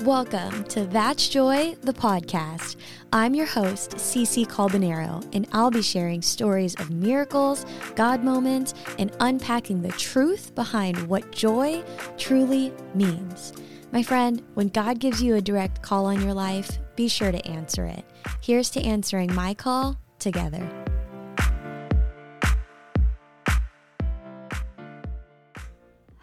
Welcome to That's Joy, the podcast. I'm your host, Cece Albonero, and I'll be sharing stories of miracles, God moments, and unpacking the truth behind what joy truly means. My friend, when God gives you a direct call on your life, be sure to answer it. Here's to answering my call together.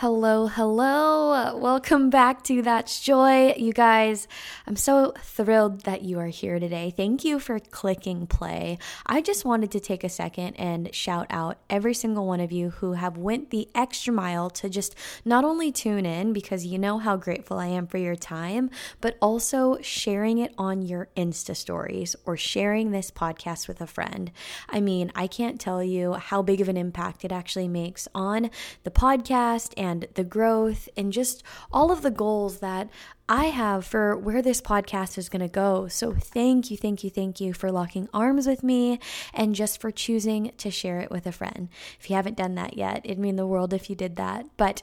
Hello, hello. Welcome back to That's Joy. You guys, I'm so thrilled that you are here today. Thank you for clicking play. I just wanted to take a second and shout out every single one of you who have went the extra mile to just not only tune in because you know how grateful I am for your time, but also sharing it on your Insta stories or sharing this podcast with a friend. I mean, I can't tell you how big of an impact it actually makes on the podcast and and the growth and just all of the goals that I have for where this podcast is going to go. So, thank you, thank you, thank you for locking arms with me and just for choosing to share it with a friend. If you haven't done that yet, it'd mean the world if you did that. But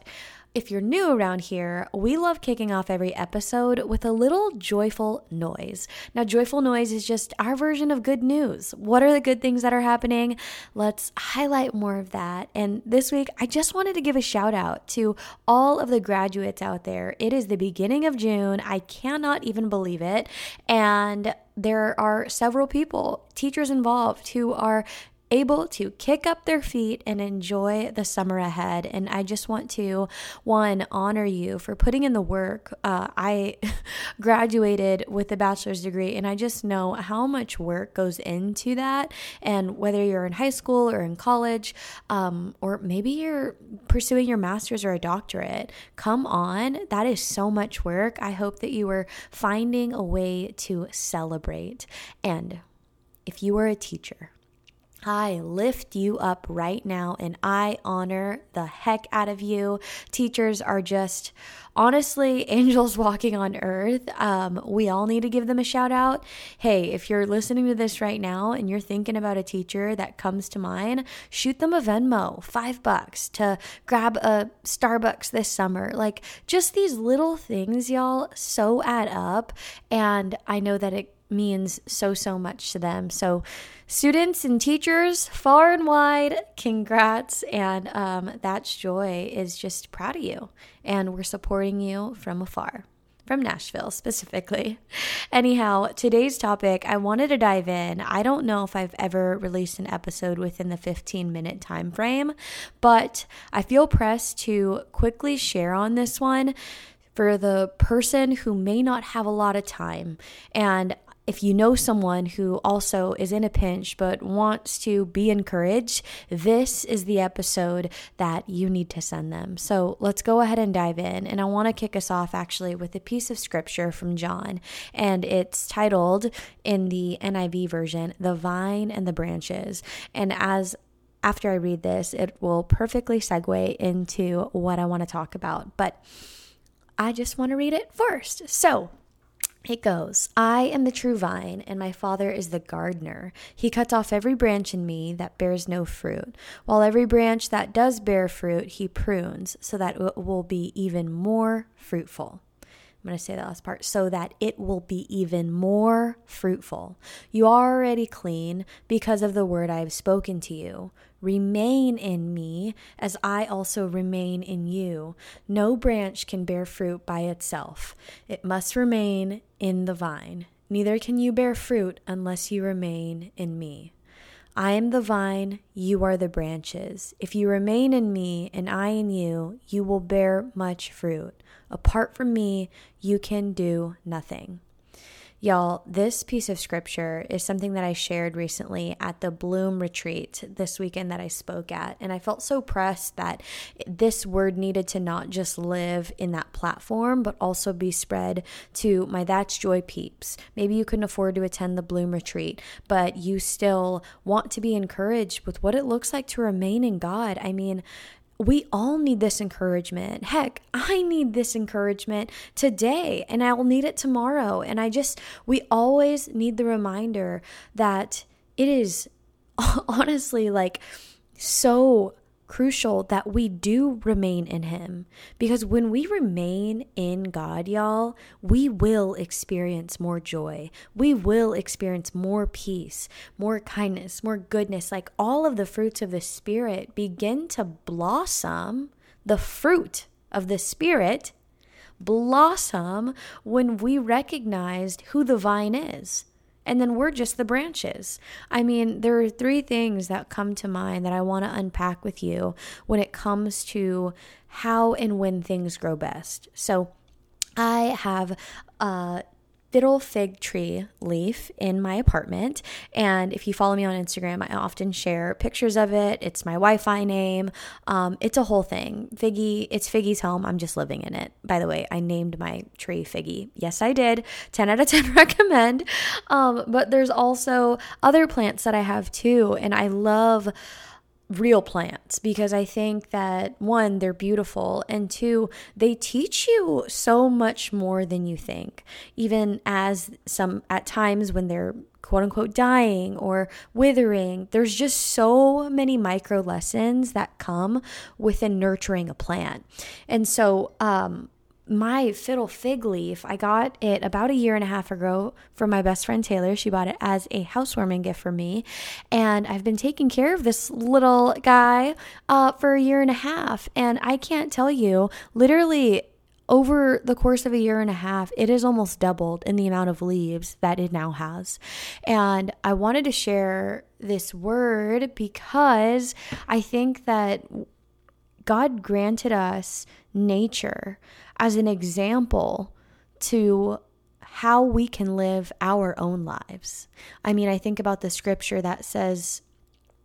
if you're new around here, we love kicking off every episode with a little joyful noise. Now, joyful noise is just our version of good news. What are the good things that are happening? Let's highlight more of that. And this week, I just wanted to give a shout out to all of the graduates out there. It is the beginning of June. I cannot even believe it. And there are several people, teachers involved, who are able to kick up their feet and enjoy the summer ahead. And I just want to, one, honor you for putting in the work. Uh, I graduated with a bachelor's degree, and I just know how much work goes into that. And whether you're in high school or in college, um, or maybe you're pursuing your master's or a doctorate, come on. That is so much work. I hope that you are finding a way to celebrate. And if you are a teacher, I lift you up right now and I honor the heck out of you. Teachers are just honestly angels walking on earth. Um, we all need to give them a shout out. Hey, if you're listening to this right now and you're thinking about a teacher that comes to mind, shoot them a Venmo, five bucks to grab a Starbucks this summer. Like just these little things, y'all, so add up. And I know that it means so, so much to them. So, students and teachers far and wide, congrats. And um, that's joy is just proud of you. And we're supporting you from afar. From Nashville specifically. Anyhow, today's topic, I wanted to dive in. I don't know if I've ever released an episode within the 15 minute time frame, but I feel pressed to quickly share on this one for the person who may not have a lot of time. And if you know someone who also is in a pinch but wants to be encouraged, this is the episode that you need to send them. So let's go ahead and dive in. And I want to kick us off actually with a piece of scripture from John, and it's titled in the NIV version, The Vine and the Branches. And as after I read this, it will perfectly segue into what I want to talk about. But I just want to read it first. So, it goes, I am the true vine, and my Father is the gardener. He cuts off every branch in me that bears no fruit, while every branch that does bear fruit, he prunes, so that it will be even more fruitful. I'm going to say that last part so that it will be even more fruitful. You are already clean because of the word I have spoken to you. Remain in me as I also remain in you. No branch can bear fruit by itself, it must remain in the vine. Neither can you bear fruit unless you remain in me. I am the vine, you are the branches. If you remain in me and I in you, you will bear much fruit. Apart from me, you can do nothing. Y'all, this piece of scripture is something that I shared recently at the Bloom retreat this weekend that I spoke at. And I felt so pressed that this word needed to not just live in that platform, but also be spread to my That's Joy peeps. Maybe you couldn't afford to attend the Bloom retreat, but you still want to be encouraged with what it looks like to remain in God. I mean, we all need this encouragement. Heck, I need this encouragement today and I will need it tomorrow. And I just, we always need the reminder that it is honestly like so crucial that we do remain in Him. Because when we remain in God, y'all, we will experience more joy. We will experience more peace, more kindness, more goodness. Like all of the fruits of the Spirit begin to blossom. The fruit of the Spirit blossom when we recognized who the vine is and then we're just the branches. I mean, there are three things that come to mind that I want to unpack with you when it comes to how and when things grow best. So, I have uh, fiddle fig tree leaf in my apartment. And if you follow me on Instagram, I often share pictures of it. It's my Wi Fi name. Um, it's a whole thing. Figgy, it's Figgy's home. I'm just living in it. By the way, I named my tree Figgy. Yes, I did. 10 out of 10 recommend. Um, but there's also other plants that I have too. And I love real plants because I think that one, they're beautiful, and two, they teach you so much more than you think. Even as some at times when they're quote unquote dying or withering, there's just so many micro lessons that come within nurturing a plant. And so, um, my fiddle fig leaf, I got it about a year and a half ago from my best friend Taylor. She bought it as a housewarming gift for me. And I've been taking care of this little guy uh, for a year and a half. And I can't tell you, literally, over the course of a year and a half, it has almost doubled in the amount of leaves that it now has. And I wanted to share this word because I think that God granted us nature as an example to how we can live our own lives. I mean, I think about the scripture that says,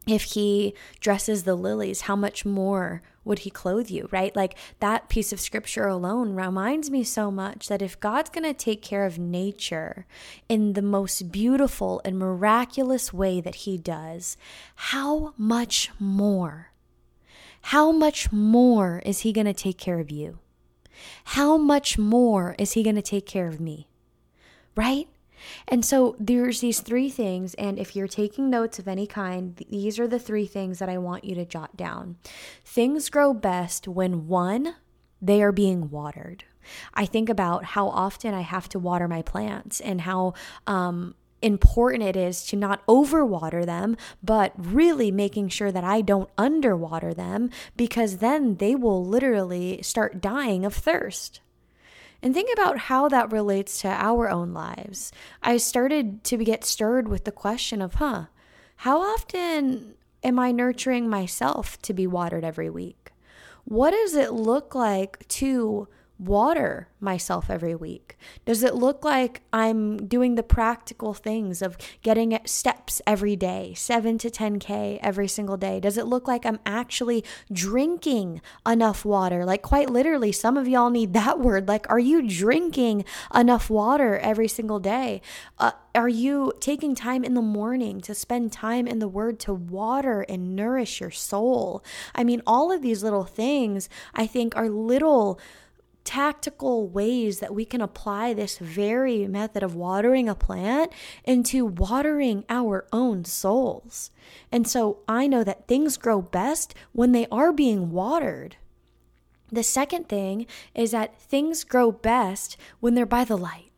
if he dresses the lilies, how much more would he clothe you, right? Like that piece of scripture alone reminds me so much that if God's going to take care of nature in the most beautiful and miraculous way that he does, how much more? How much more is he going to take care of you? how much more is he going to take care of me? Right? And so there's these three things. And if you're taking notes of any kind, these are the three things that I want you to jot down. Things grow best when one, they are being watered. I think about how often I have to water my plants and how um, important it is to not overwater them, but really making sure that I don't underwater them because then they will literally start dying of thirst. And think about how that relates to our own lives. I started to get stirred with the question of, huh, how often am I nurturing myself to be watered every week? What does it look like to water myself every week? Does it look like I'm doing the practical things of getting steps every day, 7 to 10K every single day? Does it look like I'm actually drinking enough water? Like, quite literally, some of y'all need that word. Like, are you drinking enough water every single day? Uh, are you taking time in the morning to spend time in the Word to water and nourish your soul? I mean, all of these little things I think are little tactical ways that we can apply this very method of watering a plant into watering our own souls. And so I know that things grow best when they are being watered. The second thing is that things grow best when they're by the light.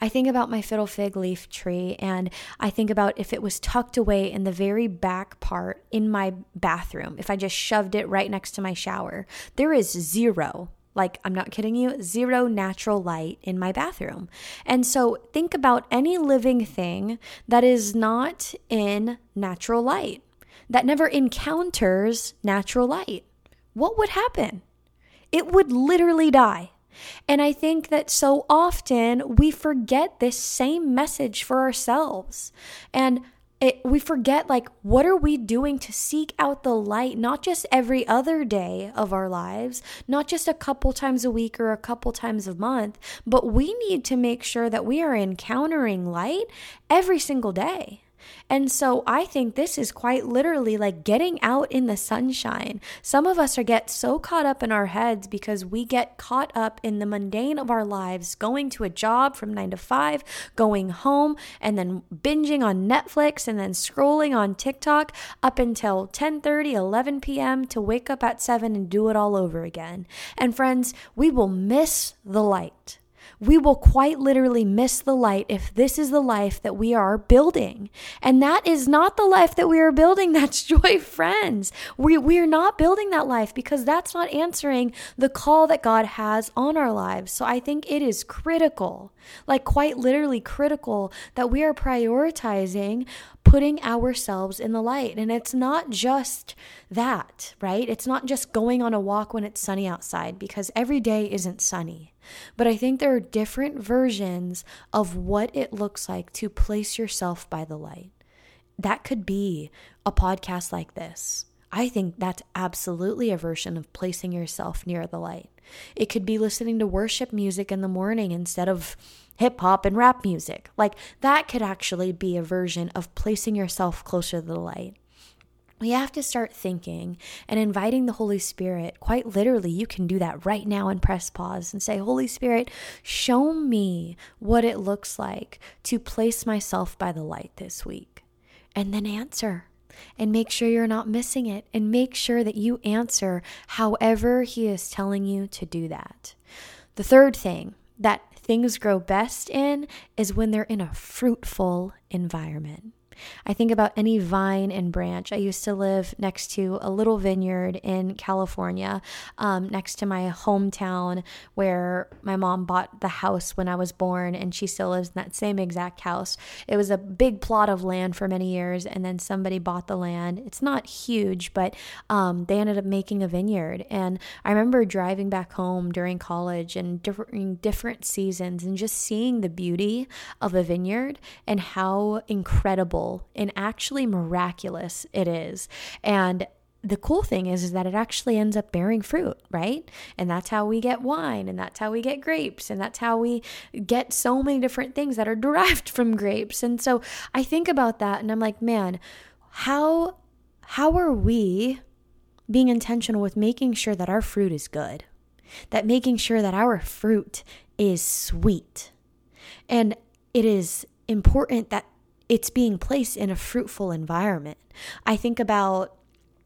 I think about my fiddle fig leaf tree and I think about if it was tucked away in the very back part in my bathroom, if I just shoved it right next to my shower, there is zero like, I'm not kidding you, zero natural light in my bathroom. And so think about any living thing that is not in natural light, that never encounters natural light. What would happen? It would literally die. And I think that so often we forget this same message for ourselves. And it, we forget like what are we doing to seek out the light not just every other day of our lives not just a couple times a week or a couple times a month but we need to make sure that we are encountering light every single day And so I think this is quite literally like getting out in the sunshine. Some of us are get so caught up in our heads because we get caught up in the mundane of our lives, going to a job from 9 to 5, going home and then binging on Netflix and then scrolling on TikTok up until 10:30, 11 p.m. to wake up at 7 and do it all over again. And friends, we will miss the light we will quite literally miss the light if this is the life that we are building. And that is not the life that we are building. That's joy, friends. We, we are not building that life because that's not answering the call that God has on our lives. So I think it is critical, like quite literally critical, that we are prioritizing putting ourselves in the light. And it's not just that, right? It's not just going on a walk when it's sunny outside because every day isn't sunny. But I think there are different versions of what it looks like to place yourself by the light. That could be a podcast like this. I think that's absolutely a version of placing yourself near the light. It could be listening to worship music in the morning instead of hip hop and rap music. Like that could actually be a version of placing yourself closer to the light we have to start thinking and inviting the Holy Spirit. Quite literally, you can do that right now and press pause and say, Holy Spirit, show me what it looks like to place myself by the light this week. And then answer and make sure you're not missing it and make sure that you answer however He is telling you to do that. The third thing that things grow best in is when they're in a fruitful environment. I think about any vine and branch. I used to live next to a little vineyard in California, um, next to my hometown where my mom bought the house when I was born, and she still lives in that same exact house. It was a big plot of land for many years, and then somebody bought the land. It's not huge, but um, they ended up making a vineyard. And I remember driving back home during college and different, different seasons and just seeing the beauty of a vineyard and how incredible and actually miraculous it is. And the cool thing is, is that it actually ends up bearing fruit, right? And that's how we get wine, and that's how we get grapes, and that's how we get so many different things that are derived from grapes. And so I think about that and I'm like, man, how how are we being intentional with making sure that our fruit is good? That making sure that our fruit is sweet. And it is important that it's being placed in a fruitful environment. I think about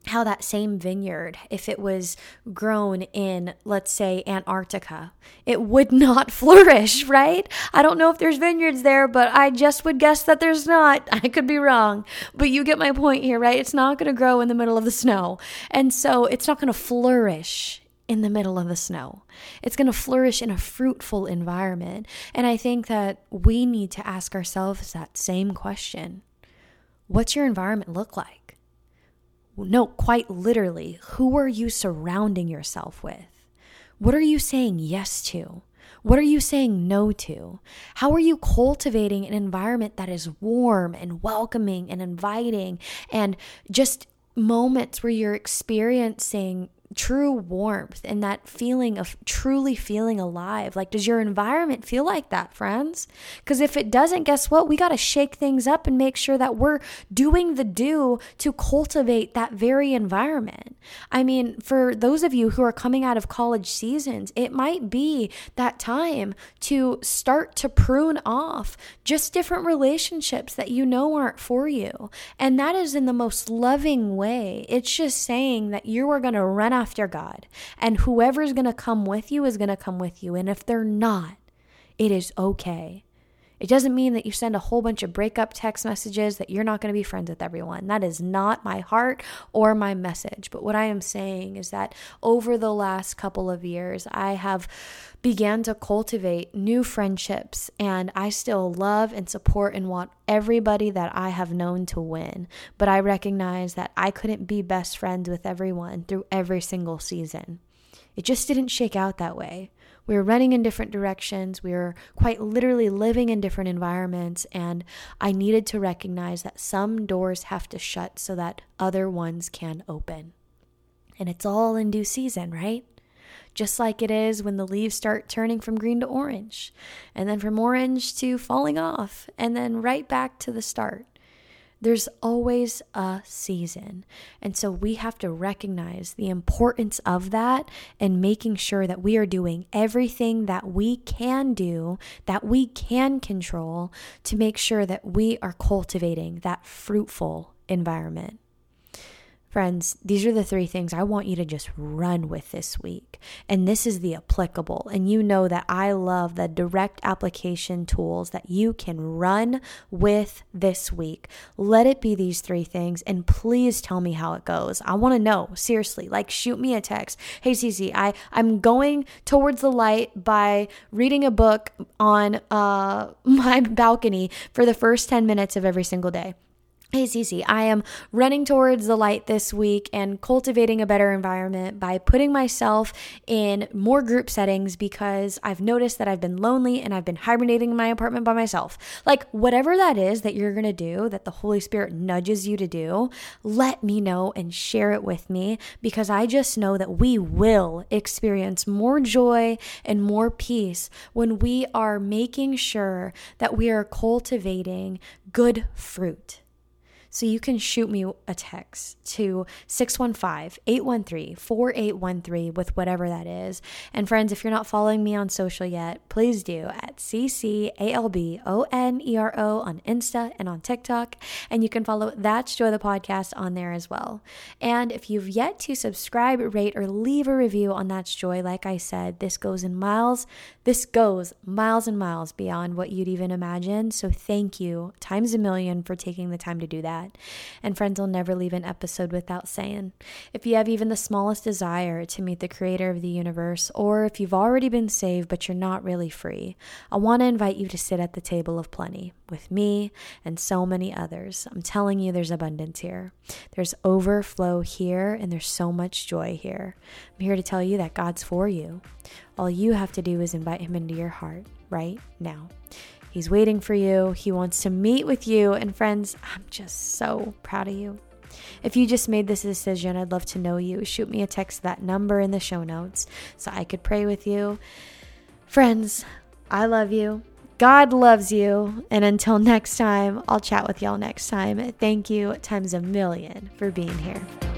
how that same vineyard, if it was grown in, let's say, Antarctica, it would not flourish, right? I don't know if there's vineyards there, but I just would guess that there's not. I could be wrong. But you get my point here, right? It's not going to grow in the middle of the snow. And so it's not going to flourish in the middle of the snow. It's going to flourish in a fruitful environment. And I think that we need to ask ourselves that same question What's your environment look like? No, quite literally, who are you surrounding yourself with? What are you saying yes to? What are you saying no to? How are you cultivating an environment that is warm and welcoming and inviting and just moments where you're experiencing true warmth and that feeling of truly feeling alive. Like, does your environment feel like that, friends? Because if it doesn't, guess what? We got to shake things up and make sure that we're doing the do to cultivate that very environment. I mean, for those of you who are coming out of college seasons, it might be that time to start to prune off just different relationships that you know aren't for you. And that is in the most loving way. It's just saying that you are going to run after God. And whoever's going to come with you is going to come with you. And if they're not, it is okay. It doesn't mean that you send a whole bunch of breakup text messages that you're not going to be friends with everyone. That is not my heart or my message. But what I am saying is that over the last couple of years, I have began to cultivate new friendships and I still love and support and want everybody that I have known to win. But I recognize that I couldn't be best friends with everyone through every single season. It just didn't shake out that way. We were running in different directions. We were quite literally living in different environments. And I needed to recognize that some doors have to shut so that other ones can open. And it's all in due season, right? Just like it is when the leaves start turning from green to orange, and then from orange to falling off, and then right back to the start. There's always a season. And so we have to recognize the importance of that and making sure that we are doing everything that we can do, that we can control to make sure that we are cultivating that fruitful environment. Friends, these are the three things I want you to just run with this week. And this is the applicable. And you know that I love the direct application tools that you can run with this week. Let it be these three things. And please tell me how it goes. I want to know, seriously. Like, shoot me a text. Hey, Cece, I, I'm going towards the light by reading a book on uh, my balcony for the first 10 minutes of every single day. Hey Cece, I am running towards the light this week and cultivating a better environment by putting myself in more group settings because I've noticed that I've been lonely and I've been hibernating in my apartment by myself. Like, whatever that is that you're gonna do, that the Holy Spirit nudges you to do, let me know and share it with me because I just know that we will experience more joy and more peace when we are making sure that we are cultivating good fruit. So you can shoot me a text to 615 813 4813 with whatever that is. And friends, if you're not following me on social yet, please do at CCALBONERO on Insta and on TikTok. And you can follow That's Joy the Podcast on there as well. And if you've yet to subscribe, rate, or leave a review on That's Joy, like I said, this goes in miles. This goes miles and miles beyond what you'd even imagine. So thank you times a million for taking the time to do that that. And friends will never leave an episode without saying, if you have even the smallest desire to meet the creator of the universe, or if you've already been saved but you're not really free, I want to invite you to sit at the table of plenty with me and so many others. I'm telling you, there's abundance here. There's overflow here, and there's so much joy here. I'm here to tell you that God's for you. All you have to do is invite Him into your heart right now. He's waiting for you. He wants to meet with you. And friends, I'm just so proud of you. If you just made this decision, I'd love to know you. Shoot me a text that number in the show notes so I could pray with you. Friends, I love you. God loves you. And until next time, I'll chat with y'all next time. Thank you times a million for being here.